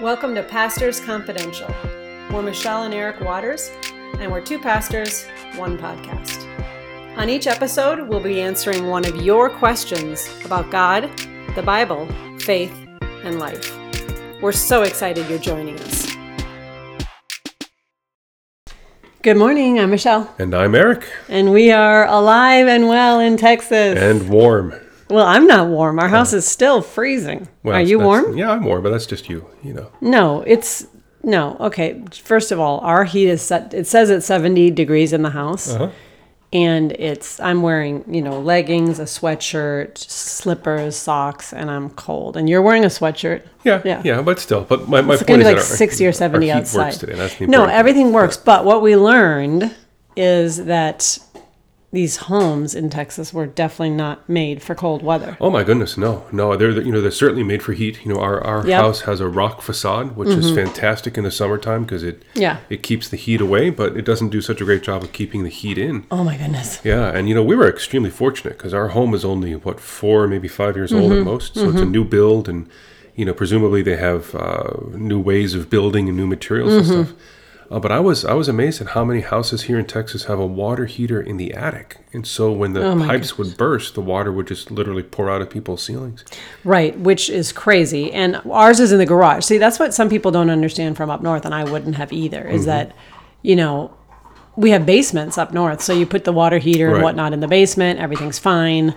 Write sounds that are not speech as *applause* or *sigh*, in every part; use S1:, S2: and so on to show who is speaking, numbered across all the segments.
S1: Welcome to Pastors Confidential. We're Michelle and Eric Waters, and we're two pastors, one podcast. On each episode, we'll be answering one of your questions about God, the Bible, faith, and life. We're so excited you're joining us. Good morning, I'm Michelle,
S2: And I'm Eric.
S1: and we are alive and well in Texas.
S2: And warm.
S1: Well, I'm not warm. Our house is still freezing.
S2: Well,
S1: are you
S2: that's-
S1: warm?
S2: Yeah, I'm warm, but that's just you, you know.
S1: No, it's no. Okay, first of all, our heat is set. It says it's 70 degrees in the house,
S2: Uh-huh.
S1: and it's. I'm wearing you know leggings, a sweatshirt, slippers, socks, and I'm cold. And you're wearing a sweatshirt.
S2: Yeah,
S1: Yeah.
S2: yeah, but still. But my, my
S1: It's
S2: point
S1: gonna be
S2: is
S1: like
S2: that our-
S1: 60 or 70
S2: our heat
S1: outside.
S2: works today. That's the
S1: no,
S2: important thing.
S1: everything works. But what we learned is that these homes in Texas were definitely not made for cold weather.
S2: Oh my goodness, no, no. They're you know they're certainly made for heat. You know, our, our
S1: Yep. Mm-hmm.
S2: house has a rock facade, which is fantastic in the summertime because it
S1: Yeah.
S2: it keeps the heat away, but it doesn't do such a great job of keeping the heat in.
S1: Oh my goodness.
S2: Yeah, and you know we were extremely fortunate because our home is only what four, maybe five years old
S1: Mm-hmm.
S2: at most, so it's a new build, and you know presumably they have uh, new ways of building and new materials
S1: Mm-hmm.
S2: and stuff. Uh, but I was I was amazed at how many houses here in Texas have a water heater in the attic, and so when the
S1: Oh
S2: pipes would burst, the water would just literally pour out of people's ceilings.
S1: Right, which is crazy. And ours is in the garage. See, that's what some people don't understand from up north, and I wouldn't have either, is
S2: Mm-hmm.
S1: that, you know, we have basements up north. So you put the water heater and whatnot in the basement, everything's fine.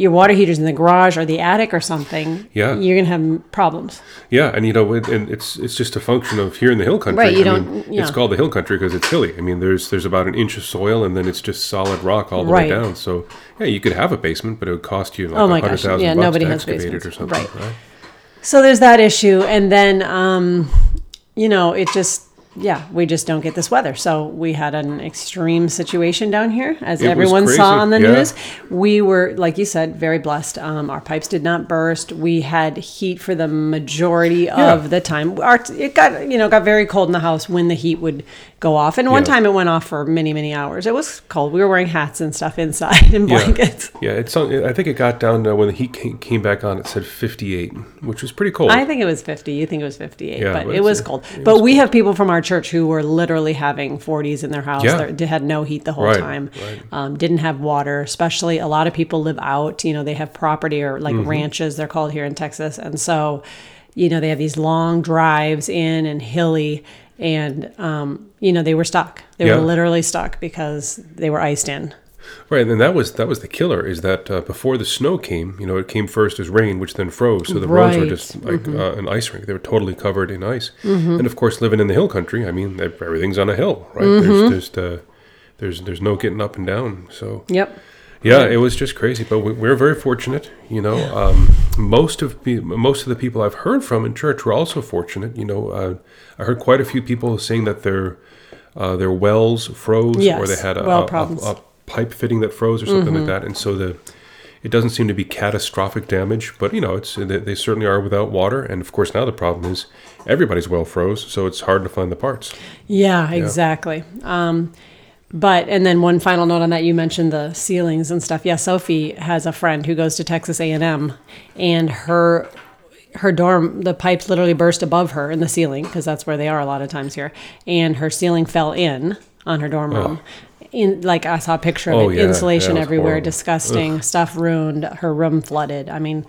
S1: Your water heater's in the garage or the attic or something.
S2: Yeah.
S1: You're to have problems.
S2: Yeah, and you know, it, and it's it's just a function of here in the hill country.
S1: Right, you
S2: I
S1: don't-
S2: mean,
S1: yeah.
S2: It's called the hill country because it's hilly. I mean, there's there's about an inch of soil, and then it's just solid rock all the
S1: Right.
S2: way down. So yeah, you could have a basement, but it would cost you like
S1: Oh
S2: a
S1: my
S2: hundred
S1: gosh,
S2: thousand
S1: yeah, nobody
S2: to
S1: has
S2: it or something.
S1: Right.
S2: Right.
S1: So there's that issue. And then, um, you know, it just, yeah, we just don't get this weather. So we had an extreme situation down here, as
S2: It
S1: everyone saw on the
S2: yeah.
S1: news. We were, like you said, very blessed. Um, our pipes did not burst. We had heat for the majority
S2: Yeah.
S1: of the time. Our, it got, you know, got very cold in the house when the heat would go off. And one
S2: Yeah.
S1: time it went off for many, many hours. It was cold. We were wearing hats and stuff inside *laughs* and
S2: Yeah.
S1: blankets.
S2: Yeah, it's. some- I think it got down to when the heat came, back on. It said 58, which was pretty cold.
S1: I think it was 50. You think it was 58,
S2: Yeah,
S1: but
S2: but
S1: it was cold.
S2: it
S1: but
S2: was
S1: we have people from our church who were literally having 40s in their house.
S2: Yeah.
S1: They had no heat the whole
S2: Right,
S1: time.
S2: right.
S1: Um, didn't have water, especially a lot of people live out. You know, they have property or like
S2: Mm-hmm.
S1: ranches, they're called here in Texas. And so, you know, they have these long drives in and hilly. And, um, you know, they were stuck. They
S2: Yeah.
S1: were literally stuck because they were iced in.
S2: Right, and that was that was the killer. Is that uh, before the snow came, you know, it came first as rain, which then froze. So the roads were just like uh, an ice rink. They were totally covered in ice. And of course, living in the hill country, I mean, everything's on a hill, right? There's just uh, there's there's no getting up and down. So
S1: Yep.
S2: Yeah, it was just crazy. But we, we're very fortunate. You know, um, most of pe- most of the people I've heard from in church were also fortunate. You know, uh, I heard quite a few people saying that their uh, their wells froze, or they had a,
S1: well
S2: a- a- pipe fitting that froze or something like that, and so the it doesn't seem to be catastrophic damage, but you know, it's they, they certainly are without water, and of course now the problem is everybody's well froze, so it's hard to find the parts.
S1: Yeah, exactly. Um, but and then one final note on that, you mentioned the ceilings and stuff. Yeah, Sophie has a friend who goes to Texas A and M, and her her dorm the pipes literally burst above her in the ceiling because that's where they are a lot of times here, and her ceiling fell in on her dorm room. Oh. In like I saw a picture of
S2: Oh,
S1: it,
S2: yeah,
S1: insulation
S2: yeah, it
S1: everywhere,
S2: horrible.
S1: disgusting stuff ruined. Her room flooded. I mean,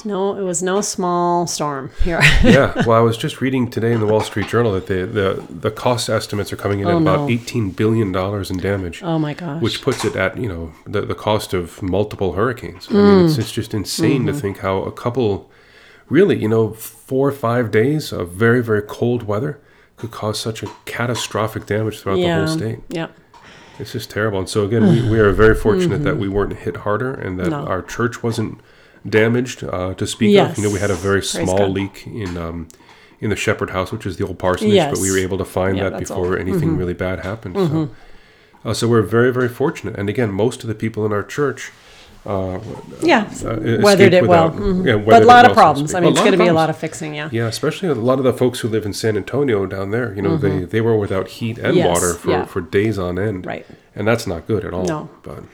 S1: it's no, it was no small storm *laughs* here.
S2: yeah, well, I was just reading today in the Wall Street Journal that the the, the cost estimates are coming in at
S1: Oh,
S2: about
S1: no.
S2: eighteen billion dollars in damage.
S1: oh my gosh.
S2: Which puts it at you know the, the cost of multiple hurricanes. I mean, it's, it's just insane
S1: Mm-hmm.
S2: to think how a couple, really, you know, four or five days of very very cold weather could cause such a catastrophic damage throughout the whole state.
S1: Yeah.
S2: It's just terrible. And so again, we, we are very *laughs* fortunate that we weren't hit harder and that
S1: Mm-hmm. No.
S2: our church wasn't damaged uh, to speak
S1: Yes.
S2: of. You know, we had a very
S1: Praise
S2: small
S1: God.
S2: leak in um, in the Shepherd House, which is the old parsonage, but we were able to find
S1: Yeah,
S2: that before.
S1: Mm-hmm.
S2: anything really bad happened. So. Uh, so we're very, very fortunate. And again, most of the people in our church Uh,
S1: Yeah,
S2: uh,
S1: weathered it well.
S2: without-
S1: Mhm.
S2: yeah,
S1: but a lot
S2: well,
S1: of
S2: so
S1: problems.
S2: speak.
S1: I mean, it's going to be a lot of fixing. Yeah.
S2: Yeah, especially a lot of the folks who live in San Antonio down there. You know, they, they were without heat and
S1: Mm-hmm. Yes,
S2: water for,
S1: yeah.
S2: for days on end.
S1: Right.
S2: And that's not good at all.
S1: No.
S2: But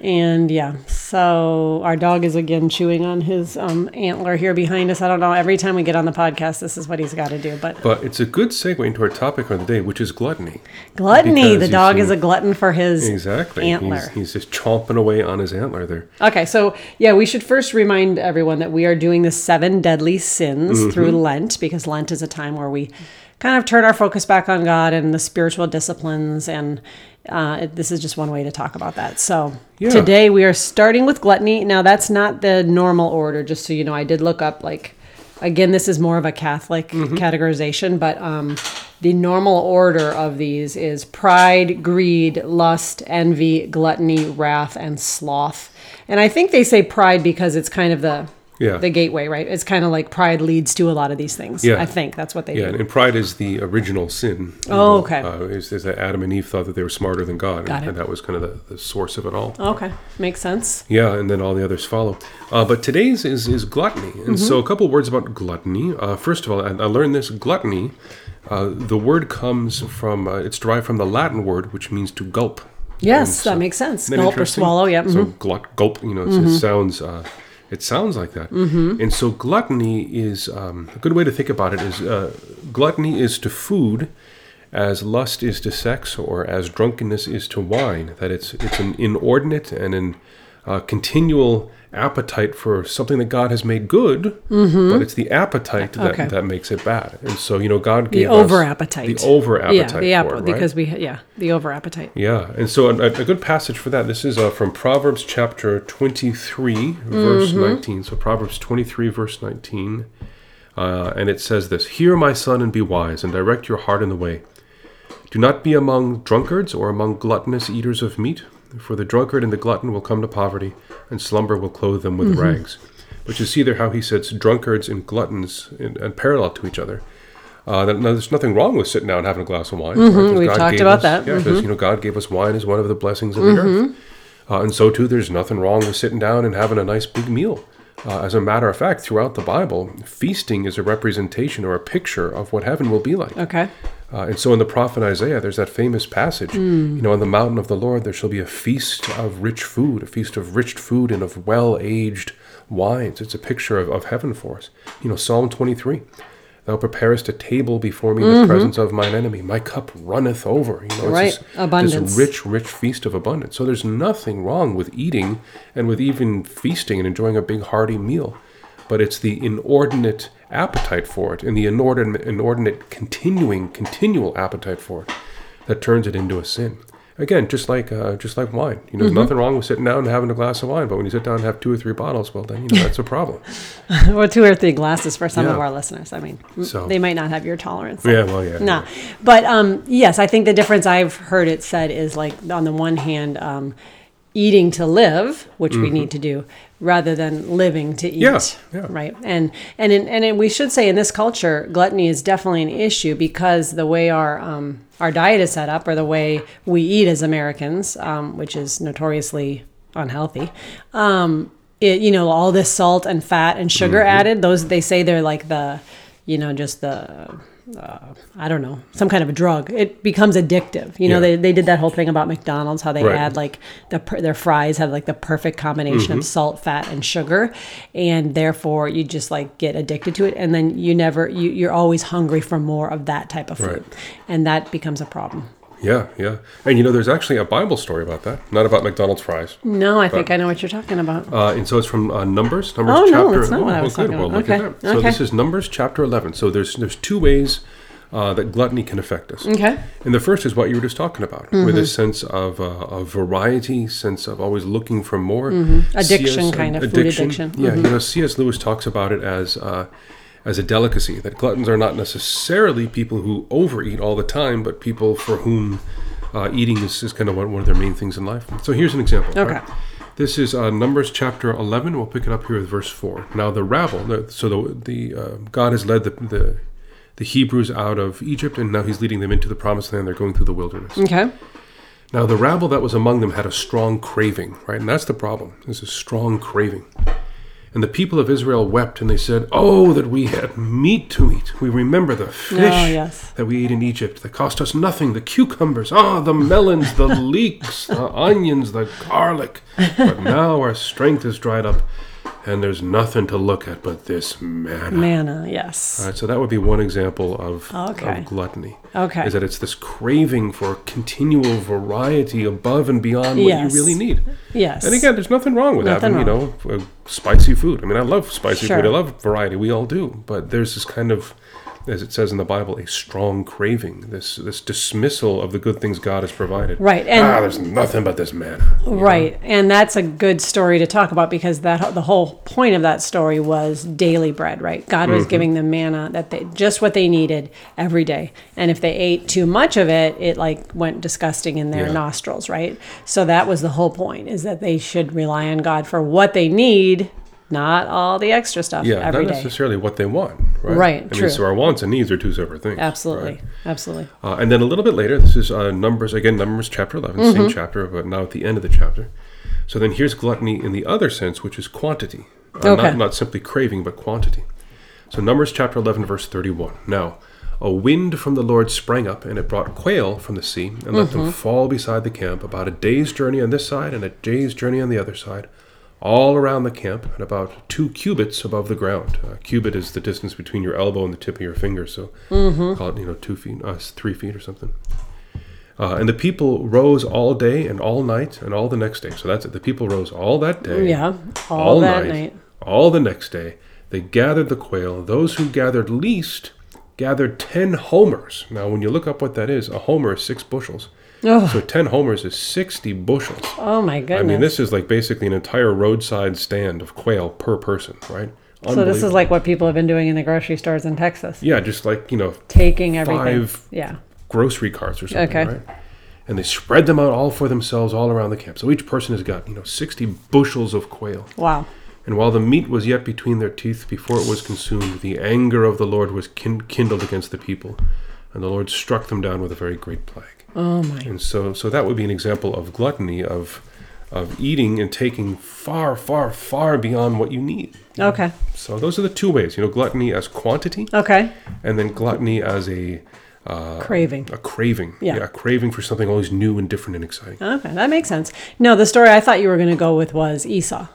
S1: And yeah, so our dog is again chewing on his um, antler here behind us. I don't know. Every time we get on the podcast, this is what he's got to do. But
S2: But it's a good segue into our topic of the day, which is gluttony.
S1: gluttony,
S2: Because
S1: the dog is a glutton for his
S2: Exactly.
S1: antler.
S2: He's, he's just chomping away on his antler there.
S1: Okay, so yeah, we should first remind everyone that we are doing the seven deadly sins
S2: Mm-hmm.
S1: through Lent because Lent is a time where we kind of turn our focus back on God and the spiritual disciplines, and uh, it, this is just one way to talk about that. So
S2: Yeah.
S1: today we are starting with gluttony. Now that's not the normal order, just so you know. I did look up like. Again, this is more of a Catholic
S2: Mm-hmm.
S1: categorization, but um, the normal order of these is pride, greed, lust, envy, gluttony, wrath, and sloth. And I think they say pride because it's kind of the
S2: Yeah.
S1: the gateway, right? It's kind of like pride leads to a lot of these things.
S2: Yeah.
S1: I think that's what they
S2: Yeah,
S1: do.
S2: and pride is the original sin.
S1: Oh,
S2: know,
S1: okay.
S2: Uh, is, is that Adam and Eve thought that they were smarter than God,
S1: Got
S2: and,
S1: it.
S2: and that was kind of the, the source of it all.
S1: Okay, makes sense.
S2: Yeah, and then all the others follow. Uh, but today's is, is gluttony. And so,
S1: Mm-hmm.
S2: a couple words about gluttony. Uh, first of all, I, I learned this gluttony, uh, the word comes from, uh, it's derived from the Latin word, which means to gulp.
S1: Yes,
S2: so-
S1: that makes sense. Gulp or swallow. Yep.
S2: So
S1: mhm.
S2: glut, gulp, you know, it's, it sounds uh, it sounds like that. Mm-hmm. And so gluttony is um, a good way to think about it. Is uh, gluttony is to food as lust is to sex, or as drunkenness is to wine. That it's it's an inordinate and an uh, continual appetite for something that God has made good, but it's the appetite that,
S1: Mm-hmm. Okay.
S2: that makes it bad. And so you know, God gave The
S1: over
S2: us
S1: appetite.
S2: the over
S1: Yeah,
S2: appetite
S1: the
S2: for
S1: app-
S2: it, right?
S1: because we yeah the over appetite.
S2: Yeah, and so a, a good passage for that. This is uh, from Proverbs chapter twenty-three, verse nineteen. So Proverbs twenty-three, verse nineteen, uh, and it says this: "Hear, my son, and be wise, and direct your heart in the way. Do not be among drunkards or among gluttonous eaters of meat, for the drunkard and the glutton will come to poverty, and slumber will clothe them with rags." But you see there how he sets drunkards and gluttons in, and parallel to each other. Uh, that, now, there's nothing wrong with sitting down and having a glass of wine.
S1: Mm-hmm. We've
S2: God
S1: talked about
S2: us-
S1: that.
S2: Yeah, because you know God gave us wine as one of the blessings of the earth, uh, and so too there's nothing wrong with sitting down and having a nice big meal. Uh, as a matter of fact, throughout the Bible, feasting is a representation or a picture of what heaven will be like.
S1: Okay.
S2: Uh, and so in the prophet Isaiah, there's that famous passage, you know, on the mountain of the Lord, there shall be a feast of rich food, a feast of rich food and of well aged wines. It's a picture of, of heaven for us. You know, Psalm 23. Thou preparest a table before me in the presence of mine enemy. My cup runneth over. You know, it's
S1: Right.
S2: this,
S1: Abundance.
S2: this rich, rich feast of abundance. So there's nothing wrong with eating and with even feasting and enjoying a big hearty meal. But it's the inordinate appetite for it and the inordinate, inordinate continuing, continual appetite for it that turns it into a sin. Again, just like uh, just like wine. You know, there's nothing wrong with sitting down and having a glass of wine, but when you sit down and have two or three bottles, well, then you know that's a problem. *laughs*
S1: or two or three glasses for some of our listeners. I mean,
S2: So-
S1: they might not have your tolerance.
S2: yeah, well, yeah.
S1: No, but um, yes, I think the difference I've heard it said is like on the one hand, um, eating to live, which we need to do, rather than living to eat.
S2: Yeah, yeah.
S1: Right. And and in, and in, we should say in this culture, gluttony is definitely an issue because the way our um, our diet is set up, or the way we eat as Americans, um, which is notoriously unhealthy. Um, it, you know, all this salt and fat and sugar
S2: Mm-hmm.
S1: added. Those they say they're like the, you know, just the uh, I don't know, some kind of a drug. It becomes addictive. You know,
S2: Yeah.
S1: they, they did that whole thing about McDonald's, how they
S2: Right.
S1: add like the their fries have like the perfect combination
S2: Mm-hmm.
S1: of salt, fat, and sugar, and therefore you just like get addicted to it, and then you never you you're always hungry for more of that type of food,
S2: Right.
S1: and that becomes a problem.
S2: Yeah, yeah. And you know, there's actually a Bible story about that, not about McDonald's fries.
S1: No, I think I know what you're talking about.
S2: Uh, and so it's from uh, Numbers. Numbers
S1: Oh, no,
S2: chapter.
S1: that's not what I was
S2: good.
S1: talking
S2: Well,
S1: about.
S2: look at
S1: Okay.
S2: So this is Numbers chapter 11. So there's there's two ways uh, that gluttony can affect us.
S1: Okay.
S2: And the first is what you were just talking about, with
S1: Mm-hmm.
S2: a sense of, uh, of variety, sense of always looking for more.
S1: Mm-hmm. Addiction,
S2: C.S.
S1: kind of, food addiction. Mm-hmm.
S2: Yeah, you know, C.S. Lewis talks about it as uh, as a delicacy. That gluttons are not necessarily people who overeat all the time, but people for whom uh, eating is, is kind of one, one of their main things in life. So here's an example.
S1: Okay.
S2: right? This is uh, Numbers chapter 11. We'll pick it up here with verse 4. Now the rabble, so the, the uh, God has led the, the the Hebrews out of Egypt, and now He's leading them into the Promised Land. They're going through the wilderness.
S1: Okay.
S2: Now the rabble that was among them had a strong craving, right? And that's the problem. There's a strong craving. And the people of Israel wept, and they said, Oh, that we had meat to eat. We remember the fish
S1: Oh, yes.
S2: that we ate in Egypt that cost us nothing the cucumbers, ah, the melons, the leeks, the onions, the garlic. But now our strength is dried up, and there's nothing to look at but this manna.
S1: Manna, yes.
S2: All right, so that would be one example of,
S1: Okay.
S2: of gluttony.
S1: Okay.
S2: Is that it's this craving for continual variety above and beyond what
S1: Yes.
S2: you really need.
S1: Yes.
S2: And again, there's nothing wrong with
S1: Nothing
S2: having, you know, uh, spicy food. I mean, I love spicy
S1: Sure.
S2: food. I love variety. We all do. But there's this kind of, as it says in the Bible, a strong craving. This this dismissal of the good things God has provided.
S1: Right, and-
S2: ah, there's nothing but this manna. you know?
S1: Right, and that's a good story to talk about because that the whole point of that story was daily bread. Right, God
S2: Mm-hmm.
S1: was giving them manna that they just what they needed every day, and if they ate too much of it, it like went disgusting in their
S2: Yeah.
S1: nostrils. Right, so that was the whole point: is that they should rely on God for what they need, not all the extra stuff
S2: Yeah,
S1: every
S2: not
S1: day.
S2: necessarily what they want. Right.
S1: Right,
S2: I
S1: true.
S2: mean, so our wants and needs are two separate things.
S1: Absolutely,
S2: right?
S1: absolutely.
S2: Uh, and then a little bit later, this is uh, Numbers, again, Numbers chapter 11,
S1: Mm-hmm.
S2: same chapter, but now at the end of the chapter. So then here's gluttony in the other sense, which is quantity. Uh,
S1: Okay.
S2: not, not simply craving, but quantity. So Numbers chapter 11, verse 31. Now, a wind from the Lord sprang up, and it brought quail from the sea, and let
S1: Mm-hmm.
S2: them fall beside the camp, about a day's journey on this side, and a day's journey on the other side, all around the camp, and about two cubits above the ground. A cubit is the distance between your elbow and the tip of your finger, so call it, you know, two feet, uh, three feet or something. Uh, and the people rose all day and all night and all the next day. So that's it. The people rose all that day,
S1: Yeah, all, that night.
S2: all the next day. They gathered the quail. Those who gathered least gathered 10 homers. Now, when you look up what that is, a homer is six bushels.
S1: Oh,
S2: So 10 homers is 60 bushels.
S1: oh my goodness!
S2: I mean, this is like basically an entire roadside stand of quail per person, right?
S1: so this is like what people have been doing in the grocery stores in Texas,
S2: Yeah, just like, you know,
S1: taking everything.
S2: Five
S1: Yeah.
S2: grocery carts or something,
S1: Okay.
S2: right? And they spread them out all for themselves all around the camp. So each person has got, you know, 60 bushels of quail.
S1: Wow.
S2: And while the meat was yet between their teeth before it was consumed, the anger of the Lord was kin- kindled against the people, and the Lord struck them down with a very great plague.
S1: Oh my.
S2: And so, so that would be an example of gluttony, of of eating and taking far, far, far beyond what you need.
S1: Okay.
S2: So those are the two ways, you know, gluttony as quantity,
S1: Okay.
S2: and then gluttony as a uh,
S1: Craving.
S2: a craving.
S1: Yeah.
S2: a craving for something always new and different and exciting.
S1: Okay, that makes sense. No, the story I thought you were going to go with was Esau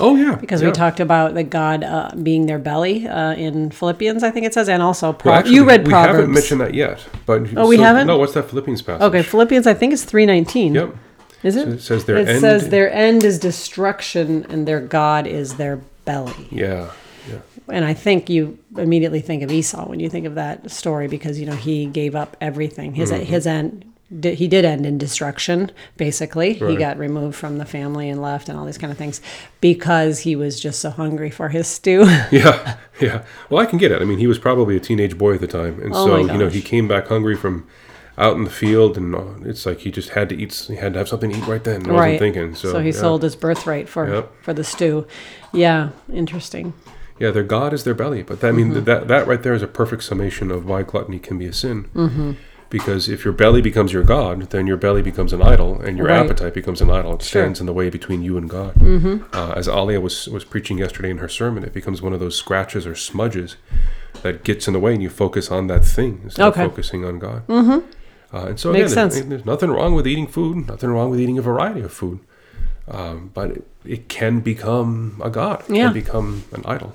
S2: Oh yeah,
S1: because
S2: yeah.
S1: we talked about the God uh, being their belly uh, in Philippians, I think it says, and also Pro-
S2: Well, actually,
S1: you read
S2: we
S1: Proverbs.
S2: We haven't mentioned that yet, but
S1: Oh, we haven't?
S2: No, what's that Philippians passage?
S1: okay, Philippians, I think it's three nineteen.
S2: Yep.
S1: Is it?
S2: It says their
S1: it
S2: end.
S1: says their end is destruction, and their God is their belly.
S2: Yeah. Yeah.
S1: And I think you immediately think of Esau when you think of that story because you know he gave up everything. His
S2: Mm-hmm.
S1: his end di- he did end in destruction. Basically, he got removed from the family and left, and all these kind of things because he was just so hungry for his stew. *laughs*
S2: Yeah. Yeah. Well, I can get it. I mean, he was probably a teenage boy at the time, and
S1: Oh
S2: so you know he came back hungry from out in the field, and uh, it's like he just had to eat. He had to have something to eat right then. I wasn't thinking. So,
S1: he
S2: yeah.
S1: sold his birthright for
S2: Yep.
S1: for the stew. Yeah, interesting.
S2: Yeah, their God is their belly. But that, I mean,
S1: Mm-hmm.
S2: that that right there is a perfect summation of why gluttony can be a sin. Mm-hmm. Because if your belly becomes your God, then your belly becomes an idol, and your
S1: Right.
S2: appetite becomes an idol. It
S1: Sure.
S2: stands in the way between you and God. Mm-hmm. Uh, as Alia was was preaching yesterday in her sermon, it becomes one of those scratches or smudges that gets in the way, and you focus on that thing instead
S1: Okay.
S2: of focusing on God. Mm-hmm. Uh, and so
S1: Makes
S2: again, there's nothing wrong with eating food. Nothing wrong with eating a variety of food. Um, but it, it can become a god. It
S1: Yeah.
S2: can become an idol.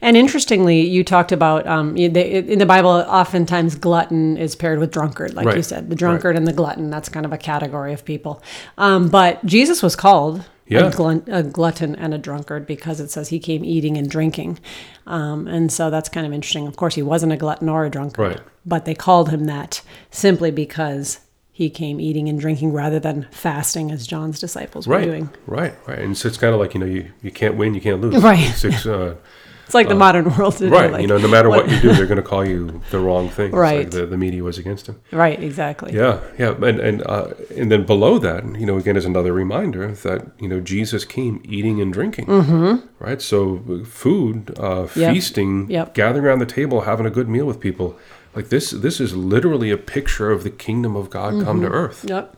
S1: And interestingly, you talked about um, in the Bible, oftentimes glutton is paired with drunkard, like you said, the drunkard and the glutton. That's kind of a category of people. Um, but Jesus was called
S2: Yeah.
S1: a, a glutton and a drunkard because it says he came eating and drinking. Um, and so that's kind of interesting. Of course, he wasn't a glutton or a drunkard,
S2: Right.
S1: but they called him that simply because he came eating and drinking rather than fasting as John's disciples were
S2: right,
S1: doing.
S2: Right, right. And so it's kind of like, you know, you, you can't win, you can't lose.
S1: Right.
S2: Six, uh, *laughs*
S1: It's like the modern world today.
S2: right.
S1: like,
S2: you know, no matter what, you do, they're going to call you the wrong thing. It's like
S1: Right.
S2: the, the media was against him.
S1: Right, exactly.
S2: Yeah, yeah. And, and, uh, and then below that, you know, again, is another reminder that, you know, Jesus came eating and drinking. Mm-hmm. Right. So uh, food, uh,
S1: Yep.
S2: feasting,
S1: Yep.
S2: gathering around the table, having a good meal with people. Like this, this is literally a picture of the kingdom of God come
S1: Mm-hmm.
S2: to earth.
S1: Yep.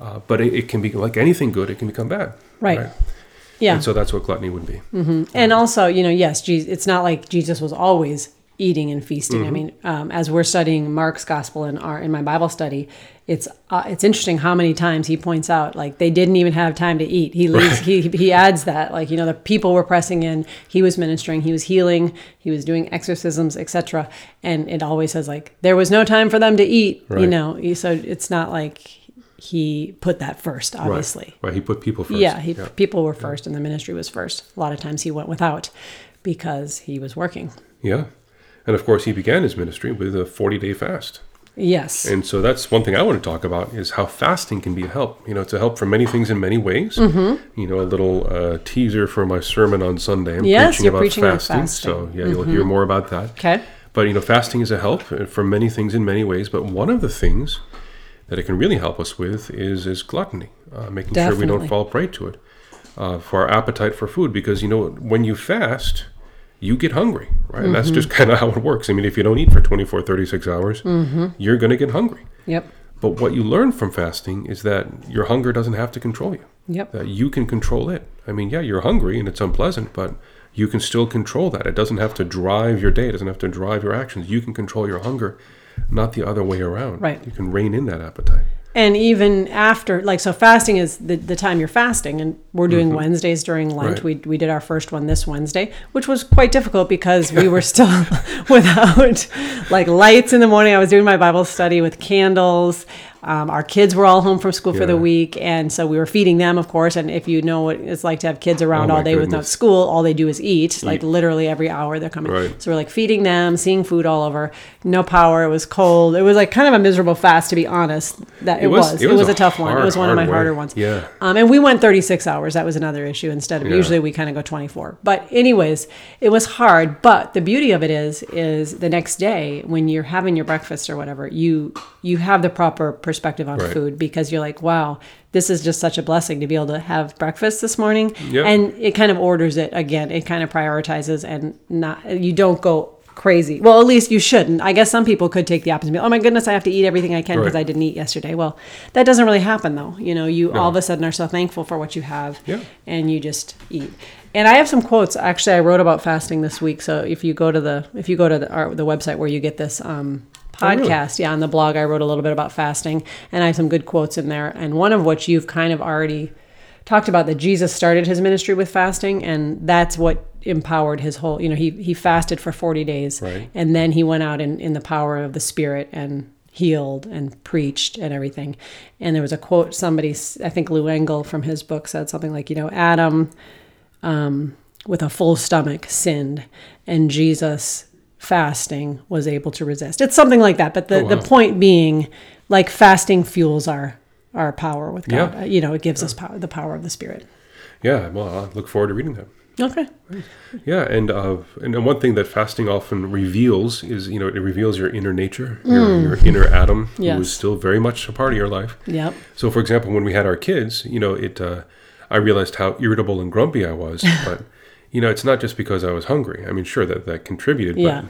S2: Uh, but it, it can be like anything good; it can become bad.
S1: Right. Yeah.
S2: And so that's what gluttony would be.
S1: And also, you know, yes, Jesus, it's not like Jesus was always eating and feasting.
S2: Mm-hmm.
S1: I mean, um, as we're studying Mark's gospel in our in my Bible study, it's uh, it's interesting how many times he points out like they didn't even have time to eat. He leaves, he he adds that like you know the people were pressing in. He was ministering. He was healing. He was doing exorcisms, etc. And it always says like there was no time for them to eat. You know, so it's not like he put that first. Obviously,
S2: Right. Right. He put people first.
S1: yeah, he, people were first and the ministry was first. A lot of times he went without because he was working.
S2: Yeah. And of course, he began his ministry with a 40 day fast.
S1: Yes.
S2: And so that's one thing I want to talk about is how fasting can be a help. You know, it's a help for many things in many ways.
S1: Mm-hmm.
S2: You know, a little uh, teaser for my sermon on Sunday. I'm
S1: Yes,
S2: preaching
S1: you're
S2: about
S1: preaching
S2: fasting.
S1: fasting. Mm-hmm.
S2: So, yeah, you'll hear more about that.
S1: okay.
S2: But, you know, fasting is a help uh, for many things in many ways. But one of the things that it can really help us with is, is gluttony, uh, making sure we don't fall prey to it, uh, for our appetite for food. Because, you know, when you fast, you get hungry, right? And that's
S1: Mm-hmm.
S2: just *laughs* kind of how it works. I mean, if you don't eat for 24, 36 hours,
S1: Mm-hmm.
S2: you're going to get hungry.
S1: Yep.
S2: But what you learn from fasting is that your hunger doesn't have to control you.
S1: Yep.
S2: That you can control it. I mean, yeah, you're hungry and it's unpleasant, but you can still control that. It doesn't have to drive your day. It doesn't have to drive your actions. You can control your hunger, not the other way around.
S1: Right.
S2: You can rein in that appetite.
S1: And even after, like, so fasting is the, the time you're fasting, and we're doing Wednesdays during Lent.
S2: Mm-hmm. Right.
S1: We, we did our first one this Wednesday, which was quite difficult because we were *laughs* still *laughs* without like lights in the morning. I was doing my Bible study with candles. Um, our kids were all home from school for the week, and so we were feeding them, of course. And if you know what it's like to have kids around
S2: Oh,
S1: all day without
S2: goodness.
S1: school, all they do is eat. Like literally every hour they're coming.
S2: Right.
S1: So we're like feeding them, seeing food all over. No power. It was cold. It was like kind of a miserable fast, to be honest. That it, was. It was, a, tough one. It was one of my
S2: way.
S1: harder ones.
S2: Yeah.
S1: Um, and we went 36 hours. That was another issue instead of
S2: Yeah.
S1: usually we kind of go 24. But anyways, it was hard. But the beauty of it is, is the next day when you're having your breakfast or whatever, you you have the proper perspective on
S2: Right.
S1: food because you're like, wow, this is just such a blessing to be able to have breakfast this morning.
S2: Yep.
S1: And it kind of orders it again. It kind of prioritizes and not you don't go crazy. Well, at least you shouldn't. I guess some people could take the opposite. be, Oh my goodness, I have to eat everything I can because
S2: Right.
S1: I didn't eat yesterday. Well, that doesn't really happen though. You know, you all of a sudden are so thankful for what you have
S2: Yeah.
S1: and you just eat. And I have some quotes. Actually, I wrote about fasting this week. So if you go to the if you go to the our, the website where you get this um,
S2: Oh, really?
S1: podcast, yeah, on the blog, I wrote a little bit about fasting, and I have some good quotes in there. And one of which you've kind of already talked about that Jesus started his ministry with fasting, and that's what empowered his whole. You know, he he fasted for forty days,
S2: Right.
S1: and then he went out in in the power of the Spirit and healed and preached and everything. And there was a quote somebody, I think Lou Engle from his book said something like, you know, Adam um, with a full stomach sinned, and Jesus fasting was able to resist. It's something like that. But the,
S2: Oh, wow.
S1: the point being, like fasting fuels our our power with God.
S2: Yeah.
S1: Uh, You know, it gives us power, the power of the Spirit.
S2: Yeah. Well, I look forward to reading that.
S1: Okay.
S2: Yeah, and uh, and one thing that fasting often reveals is you know it reveals your inner nature, your, your inner Adam, who
S1: Mm. Yes.
S2: is still very much a part of your life.
S1: Yeah.
S2: So, for example, when we had our kids, you know, it uh, I realized how irritable and grumpy I was, *laughs* but you know, it's not just because I was hungry. I mean, sure that that contributed, but
S1: Yeah.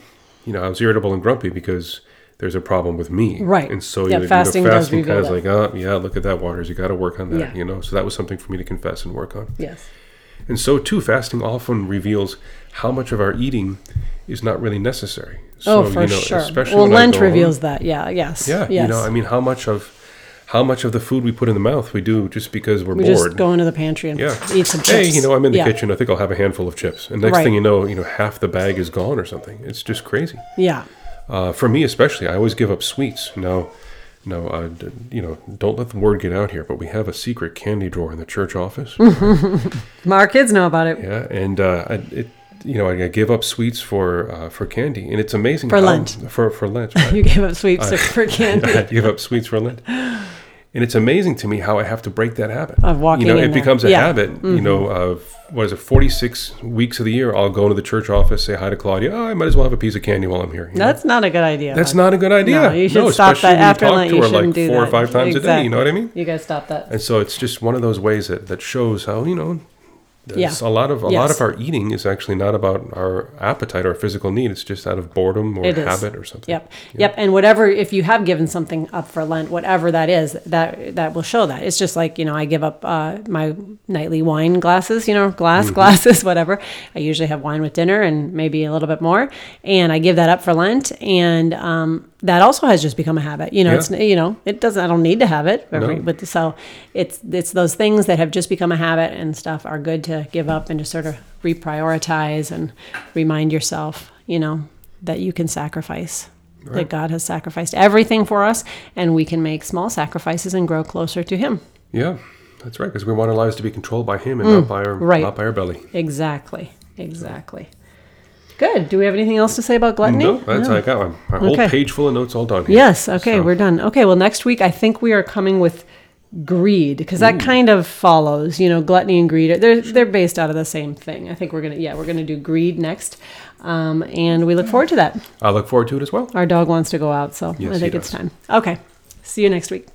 S2: you know, I was irritable and grumpy because there's a problem with me,
S1: Right.
S2: And so
S1: Yeah,
S2: you know,
S1: fasting
S2: you know, fasting kind of like, oh yeah, look at that, Waters, you got to work on that,
S1: Yeah.
S2: you know. So that was something for me to confess and work on.
S1: Yes.
S2: And so, too, fasting often reveals how much of our eating is not really necessary. Oh, so,
S1: oh, for
S2: you know,
S1: sure.
S2: Especially
S1: Well, Lent
S2: go home-
S1: reveals that. Yeah. Yes.
S2: Yeah,
S1: Yes.
S2: you know, I mean, how much of how much of the food we put in the mouth we do just because we're
S1: we
S2: bored.
S1: just go into the pantry and
S2: Yeah.
S1: eat some chips.
S2: Hey, you know, I'm in the
S1: yeah.
S2: kitchen. I think I'll have a handful of chips. And next
S1: Right.
S2: thing you know, you know, half the bag is gone or something. It's just crazy.
S1: Yeah.
S2: Uh, for me, especially, I always give up sweets. No, no, uh, you know, don't let the word get out here. But we have a secret candy drawer in the church office. *laughs*
S1: Our kids know about it.
S2: Yeah, and uh, I, it, you know, I give up sweets for uh, for candy, and it's amazing
S1: For
S2: how-
S1: Lent.
S2: For for Lent, *laughs* right?
S1: You gave up sweets for *laughs* candy.
S2: I give up sweets for Lent. And it's amazing to me how I have to break that habit.
S1: Of walking
S2: You know, it becomes a
S1: Yeah. Mm-hmm.
S2: habit, you know, of what is it, 46 weeks of the year, I'll go into the church office, say hi to Claudia. Oh, I might as well have a piece of candy while I'm here. you know?
S1: That's not a good idea.
S2: That's not a good idea.
S1: No, you should stop that after
S2: you talk
S1: Lent.
S2: to
S1: You shouldn't
S2: like
S1: do
S2: four or
S1: that.
S2: five times a day. You know what I mean?
S1: You guys stop that.
S2: And so it's just one of those ways that, that shows how, you know, There's
S1: Yeah.
S2: a lot of a lot of our eating is actually not about our appetite or physical need. It's just out of boredom or habit or something.
S1: Yep. Yep. And whatever, if you have given something up for Lent, whatever that is, that that will show that. It's just like you know, I give up uh, my nightly wine glasses. You know, glass
S2: Mm-hmm.
S1: glasses, *laughs* whatever. I usually have wine with dinner and maybe a little bit more, and I give that up for Lent, and um, that also has just become a habit. You know,
S2: Yeah.
S1: it's you know, it doesn't. I don't need to have it, every,
S2: No.
S1: but so it's it's those things that have just become a habit and stuff are good to give up and to sort of reprioritize and remind yourself, you know, that you can sacrifice. That God has sacrificed everything for us, and we can make small sacrifices and grow closer to Him.
S2: Yeah, that's right. Because we want our lives to be controlled by Him and not by our
S1: Mm, right.
S2: not by our belly.
S1: Exactly. Exactly. Good. Do we have anything else to say about gluttony?
S2: No, that's I got one. A whole
S1: Okay.
S2: page full of notes all done. Here.
S1: Yes. Okay,
S2: So-
S1: we're done. Okay. Well, next week I think we are coming with greed because that kind of follows. You know, gluttony and greed. They're they're based out of the same thing. I think we're gonna yeah we're gonna do greed next, um, and we look forward to that.
S2: I look forward to it as well.
S1: Our dog wants to go out, so
S2: Yes,
S1: I think it's time. Okay. See you next week.